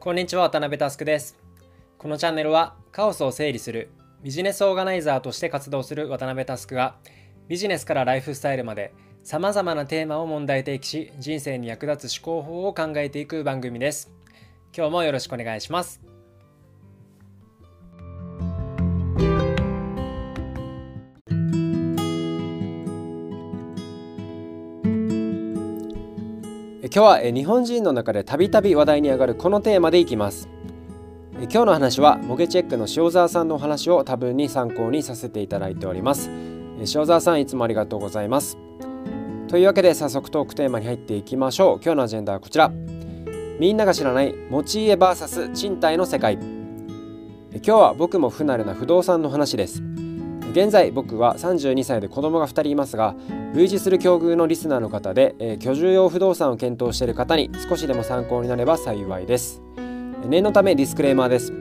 こんにちは渡辺佑です。このチャンネルはカオスを整理するビジネスオーガナイザーとして活動する渡辺佑がビジネスからライフスタイルまでさまざまなテーマを問題提起し人生に役立つ思考法を考えていく番組です。今日もよろしくお願いします。今日は日本人の中でたびたび話題に上がるこのテーマでいきます。今日の話はモゲチェックの塩沢さんのお話を多分に参考にさせていただいております。塩沢さんいつもありがとうございます。というわけで早速トークテーマに入っていきましょう。今日のアジェンダはこちら。みんなが知らない持ち家 VS 賃貸の世界。今日は僕も不慣れな不動産の話です。現在僕は32歳で子供が2人いますが類似する境遇のリスナーの方で、えー、居住用不動産を検討している方に少しでも参考になれば幸いです。念のためディスクレーマーです。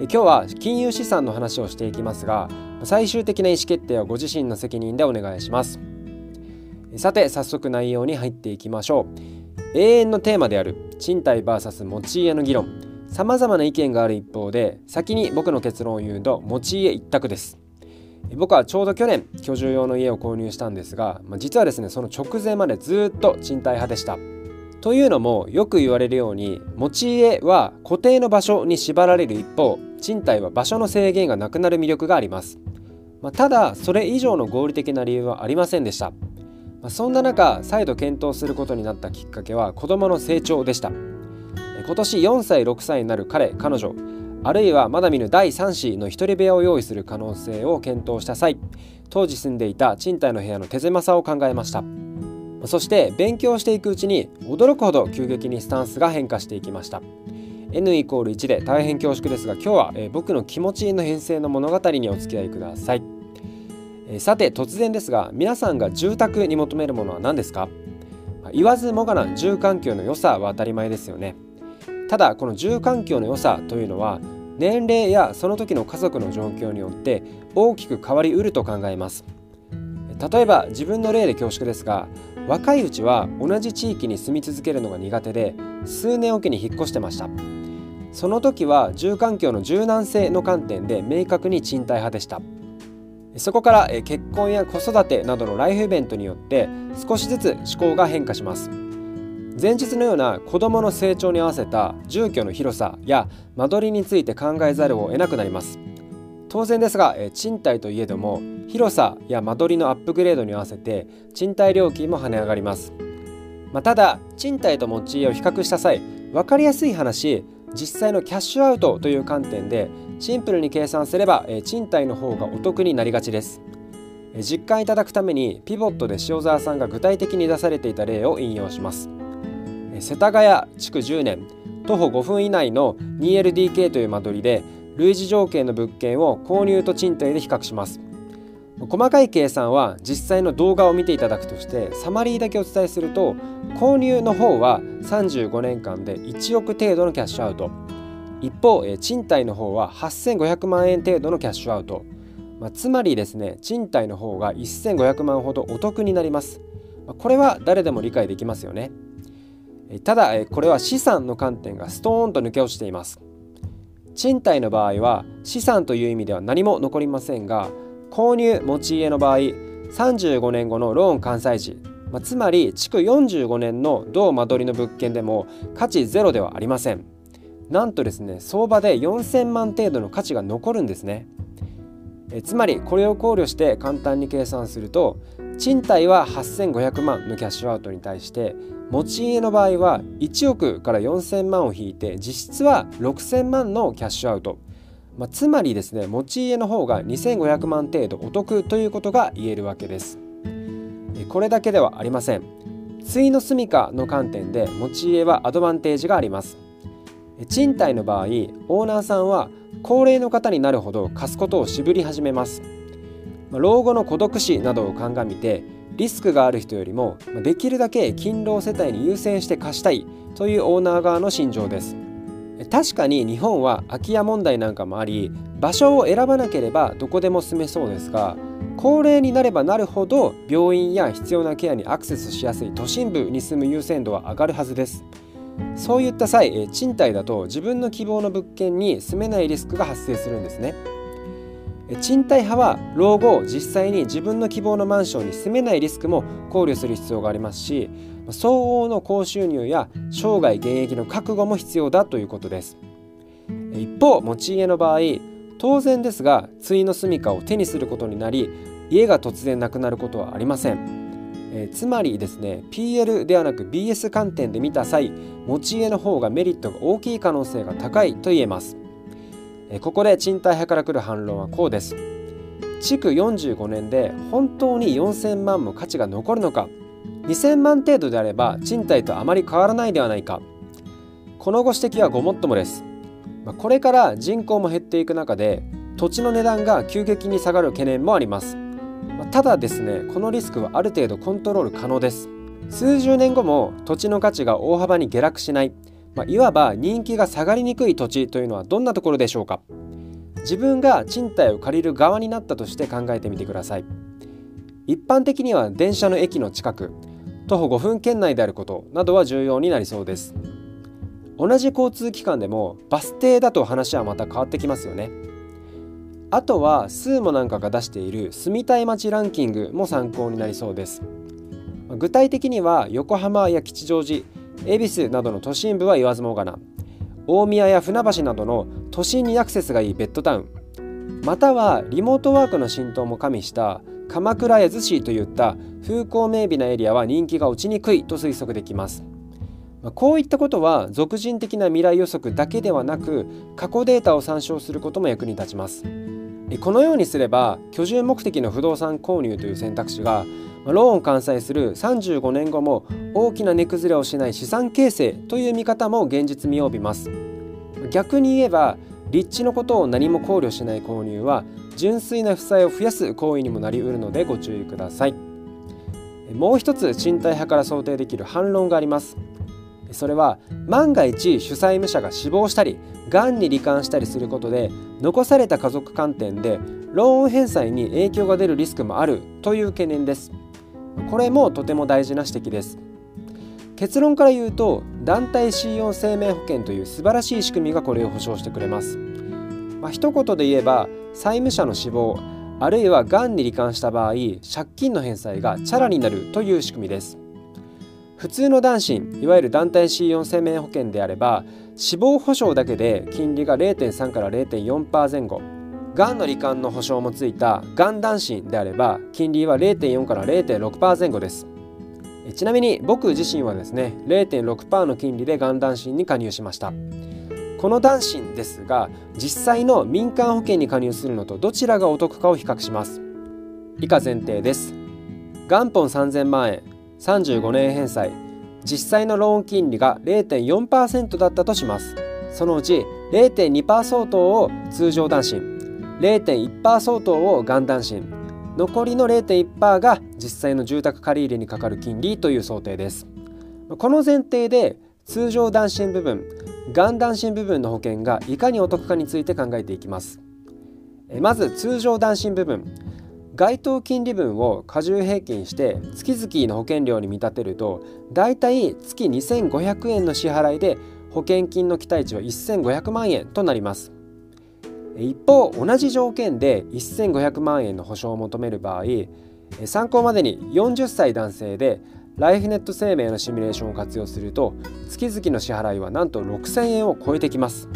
今日は金融資産の話をしていきますが最終的な意思決定はご自身の責任でお願いします。さて早速内容に入っていきましょう。永遠のテーマである賃貸 VS 持ち家の議論。様々な意見がある一方で先に僕の結論を言うと持ち家一択です。僕はちょうど去年居住用の家を購入したんですが、まあ、実はですねその直前までずっと賃貸派でした。というのもよく言われるように持ち家は固定の場所に縛られる一方賃貸は場所の制限がなくなる魅力があります、まあ、ただそれ以上の合理的な理由はありませんでした、まあ、そんな中再度検討することになったきっかけは子供の成長でした。今年4歳6歳になる彼彼女。あるいはまだ見ぬ第3子の一人部屋を用意する可能性を検討した際当時住んでいた賃貸の部屋の手狭さを考えました。そして勉強していくうちに驚くほど急激にスタンスが変化していきました。N イコール1で大変恐縮ですが今日は、え僕の気持ちの編成の物語にお付き合いください、えさて突然ですが皆さんが住宅に求めるものは何ですか？言わずもがな住環境の良さは当たり前ですよね。ただこの住環境の良さというのは年齢やその時の家族の状況によって大きく変わりうると考えます。例えば自分の例で恐縮ですが若いうちは同じ地域に住み続けるのが苦手で数年おきに引っ越してました。その時は住環境の柔軟性の観点で明確に賃貸派でした。そこから結婚や子育てなどのライフイベントによって少しずつ思考が変化します。前日のような子どもの成長に合わせた住居の広さや間取りについて考えざるを得なくなります。当然ですが賃貸といえども広さや間取りのアップグレードに合わせて賃貸料金も跳ね上がります、まあ、ただ賃貸と持ち家を比較した際分かりやすい話実際のキャッシュアウトという観点でシンプルに計算すれば賃貸の方がお得になりがちです。実感いただくためにピボットで塩沢さんが具体的に出されていた例を引用します。世田谷築10年徒歩5分以内の 2LDK という間取りで類似条件の物件を購入と賃貸で比較します。細かい計算は実際の動画を見ていただくとしてサマリーだけお伝えすると購入の方は35年間で1億程度のキャッシュアウト。一方賃貸の方は8500万円程度のキャッシュアウト、まあ、つまりですね賃貸の方が1500万ほどお得になります。これは誰でも理解できますよね。ただこれは資産の観点がストーンと抜け落ちています。賃貸の場合は資産という意味では何も残りませんが購入持ち家の場合35年後のローン完済時、まあ、つまり築45年の同間取りの物件でも価値ゼロではありません。なんとですね相場で4000万程度の価値が残るんですね。えつまりこれを考慮して簡単に計算すると賃貸は8500万のキャッシュアウトに対して持ち家の場合は1億から4000万を引いて実質は6000万のキャッシュアウト、まあ、つまりですね持ち家の方が2500万程度お得ということが言えるわけです。これだけではありません。対の住処の観点で持ち家はアドバンテージがあります。賃貸の場合オーナーさんは高齢の方になるほど貸すことを渋り始めます。老後の孤独死などを鑑みてリスクがある人よりもできるだけ勤労世帯に優先して貸したいというオーナー側の心情です。確かに日本は空き家問題なんかもあり場所を選ばなければどこでも住めそうですが高齢になればなるほど病院や必要なケアにアクセスしやすい都心部に住む優先度は上がるはずです。そういった際賃貸だと自分の希望の物件に住めないリスクが発生するんですね。賃貸派は老後実際に自分の希望のマンションに住めないリスクも考慮する必要がありますし相応の高収入や生涯現役の覚悟も必要だということです。一方持ち家の場合当然ですが対の住処を手にすることになり家が突然なくなることはありません。えつまりですね PL ではなく BS 観点で見た際持ち家の方がメリットが大きい可能性が高いと言えます。ここで賃貸派から来る反論はこうです。築45年で本当に4000万も価値が残るのか。2000万程度であれば賃貸とあまり変わらないではないか。このご指摘はごもっともです。これから人口も減っていく中で土地の値段が急激に下がる懸念もあります。ただですねこのリスクはある程度コントロール可能です。数十年後も土地の価値が大幅に下落しない。まあ、いわば人気が下がりにくい土地というのはどんなところでしょうか？自分が賃貸を借りる側になったとして考えてみてください。一般的には電車の駅の近く徒歩5分圏内であることなどは重要になりそうです。同じ交通機関でもバス停だと話はまた変わってきますよね。あとはスーモなんかが出している住みたい街ランキングも参考になりそうです。具体的には横浜や吉祥寺恵比寿などの都心部は言わずもがな。大宮や船橋などの都心にアクセスがいいベッドタウン。またはリモートワークの浸透も加味した鎌倉や逗子といった風光明媚なエリアは人気が落ちにくいと推測できます。こういったことは俗人的な未来予測だけではなく過去データを参照することも役に立ちます。このようにすれば居住目的の不動産購入という選択肢がローンを完済する35年後も大きな値崩れをしない資産形成という見方も現実味を帯びます。逆に言えば立地のことを何も考慮しない購入は純粋な負債を増やす行為にもなりうるのでご注意ください。もう一つ賃貸派から想定できる反論があります。それは万が一主催務者が死亡したりがんに罹患したりすることで残された家族観点でローン返済に影響が出るリスクもあるという懸念です。これもとても大事な指摘です。結論から言うと団体 C4 生命保険という素晴らしい仕組みがこれを保証してくれます、まあ、一言で言えば債務者の死亡あるいはがんに罹患した場合借金の返済がチャラになるという仕組みです。普通の男子いわゆる団体 C4 生命保険であれば死亡保障だけで金利が0.3から0.4%前後。がんの罹患の保証もついたがん男子であれば金利は0.4から0.6%前後です。ちなみに僕自身はですね0.6%の金利でがん男子に加入しました。この男子ですが実際の民間保険に加入するのとどちらがお得かを比較します。以下前提です。元本3000万円35年返済。実際のローン金利が0.4%だったとします。そのうち0.2%相当を通常断信0.1%相当を元断信残りの0.1%が実際の住宅借入にかかる金利という想定です。この前提で通常断信部分元断信部分の保険がいかにお得かについて考えていきます。まず通常断信部分該当金利分を加重平均して月々の保険料に見立てるとだいたい月2500円の支払いで保険金の期待値は1500万円となります。一方同じ条件で1500万円の保証を求める場合参考までに40歳男性でライフネット生命のシミュレーションを活用すると月々の支払いはなんと6000円を超えてきます。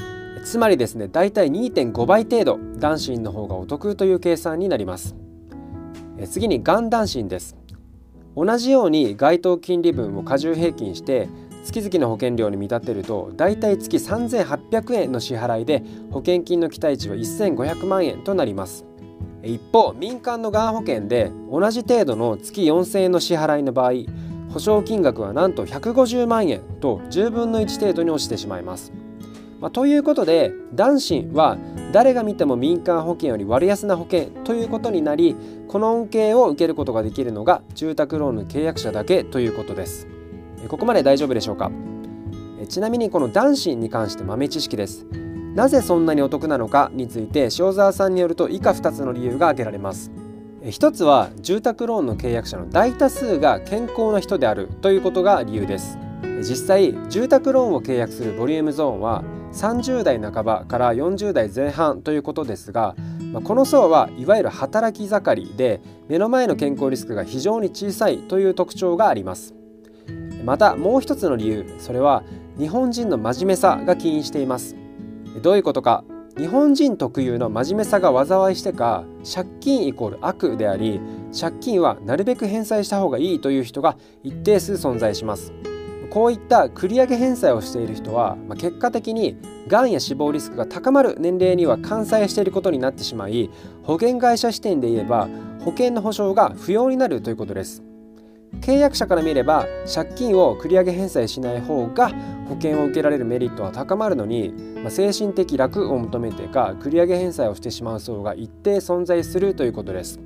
つまりですねだいたい2.5倍程度男子の方がお得という計算になります。次にがん断診です。同じように該当金利分を過重平均して月々の保険料に見立てるとだいたい月3800円の支払いで保険金の期待値は1500万円となります。一方民間のがん保険で同じ程度の月4000円の支払いの場合保証金額はなんと150万円と10分の1程度に落ちてしまいます。まあ、ということで男子は誰が見ても民間保険より割安な保険ということになりこの恩恵を受けることができるのが住宅ローンの契約者だけということです。ここまで大丈夫でしょうか？ちなみにこの男子に関して豆知識です。なぜそんなにお得なのかについて塩沢さんによると以下2つの理由が挙げられます。一つは住宅ローンの契約者の大多数が健康な人であるということが理由です。実際住宅ローンを契約するボリュームゾーンは30代半ばから40代前半ということですがこの層はいわゆる働き盛りで目の前の健康リスクが非常に小さいという特徴があります。またもう一つの理由それは日本人の真面目さが起因しています。どういうことか？日本人特有の真面目さが災いしてか借金イコール悪であり借金はなるべく返済した方がいいという人が一定数存在します。こういった繰り上げ返済をしている人は、まあ、結果的にがんや死亡リスクが高まる年齢には完済していることになってしまい保険会社視点で言えば保険の保証が不要になるということです。契約者から見れば借金を繰り上げ返済しない方が保険を受けられるメリットは高まるのに、まあ、精神的楽を求めてか繰り上げ返済をしてしまう層が一定存在するということです。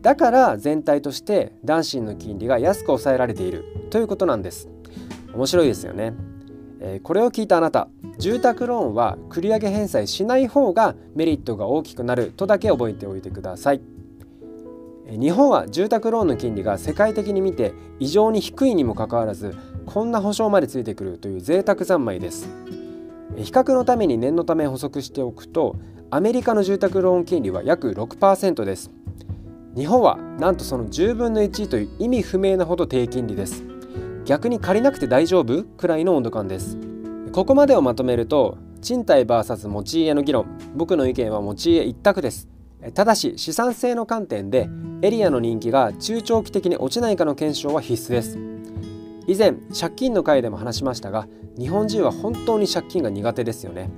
だから全体として男子の金利が安く抑えられているということなんです。面白いですよね、えー、これを聞いたあなた住宅ローンは繰り上げ返済しない方がメリットが大きくなるとだけ覚えておいてください。日本は住宅ローンの金利が世界的に見て異常に低いにもかかわらずこんな保証までついてくるという贅沢三昧です。比較のために念のため補足しておくとアメリカの住宅ローン金利は約6%です。日本はなんとその10分の1という意味不明なほど低金利です。逆に借りなくて大丈夫くらいの温度感です。ここまでをまとめると賃貸 VS 持ち家の議論。僕の意見は持ち家一択です。ただし資産性の観点でエリアの人気が中長期的に落ちないかの検証は必須です。以前借金の回でも話しましたが日本人は本当に借金が苦手ですよね。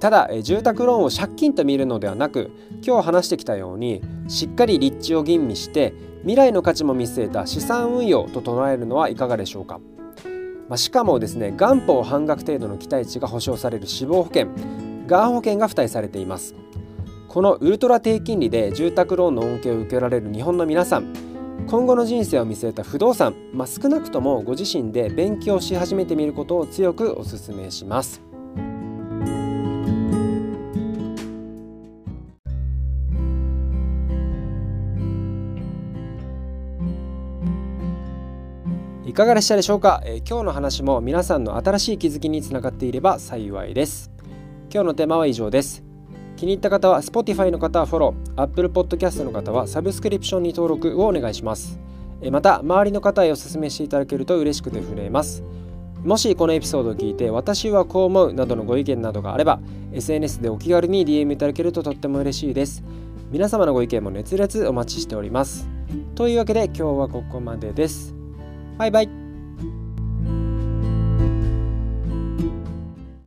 ただ住宅ローンを借金と見るのではなく今日話してきたようにしっかり立地を吟味して未来の価値も見据えた資産運用と捉えるのはいかがでしょうか、まあ、しかもですね元本半額程度の期待値が保証される死亡保険がん保険が付帯されています。このウルトラ低金利で住宅ローンの恩恵を受けられる日本の皆さん今後の人生を見据えた不動産、まあ、少なくともご自身で勉強し始めてみることを強くお勧めします。いかがでしたでしょうか、えー、今日の話も皆さんの新しい気づきにつながっていれば幸いです。今日のテーマは以上です。気に入った方は Spotify の方はフォロー、Apple Podcast の方はサブスクリプションに登録をお願いします。また、周りの方へお勧めしていただけると嬉しくて震えます。もしこのエピソードを聞いて私はこう思うなどのご意見などがあれば SNS でお気軽に DM いただけるととっても嬉しいです。皆様のご意見も熱烈お待ちしております。というわけで今日はここまでです。バイバイ。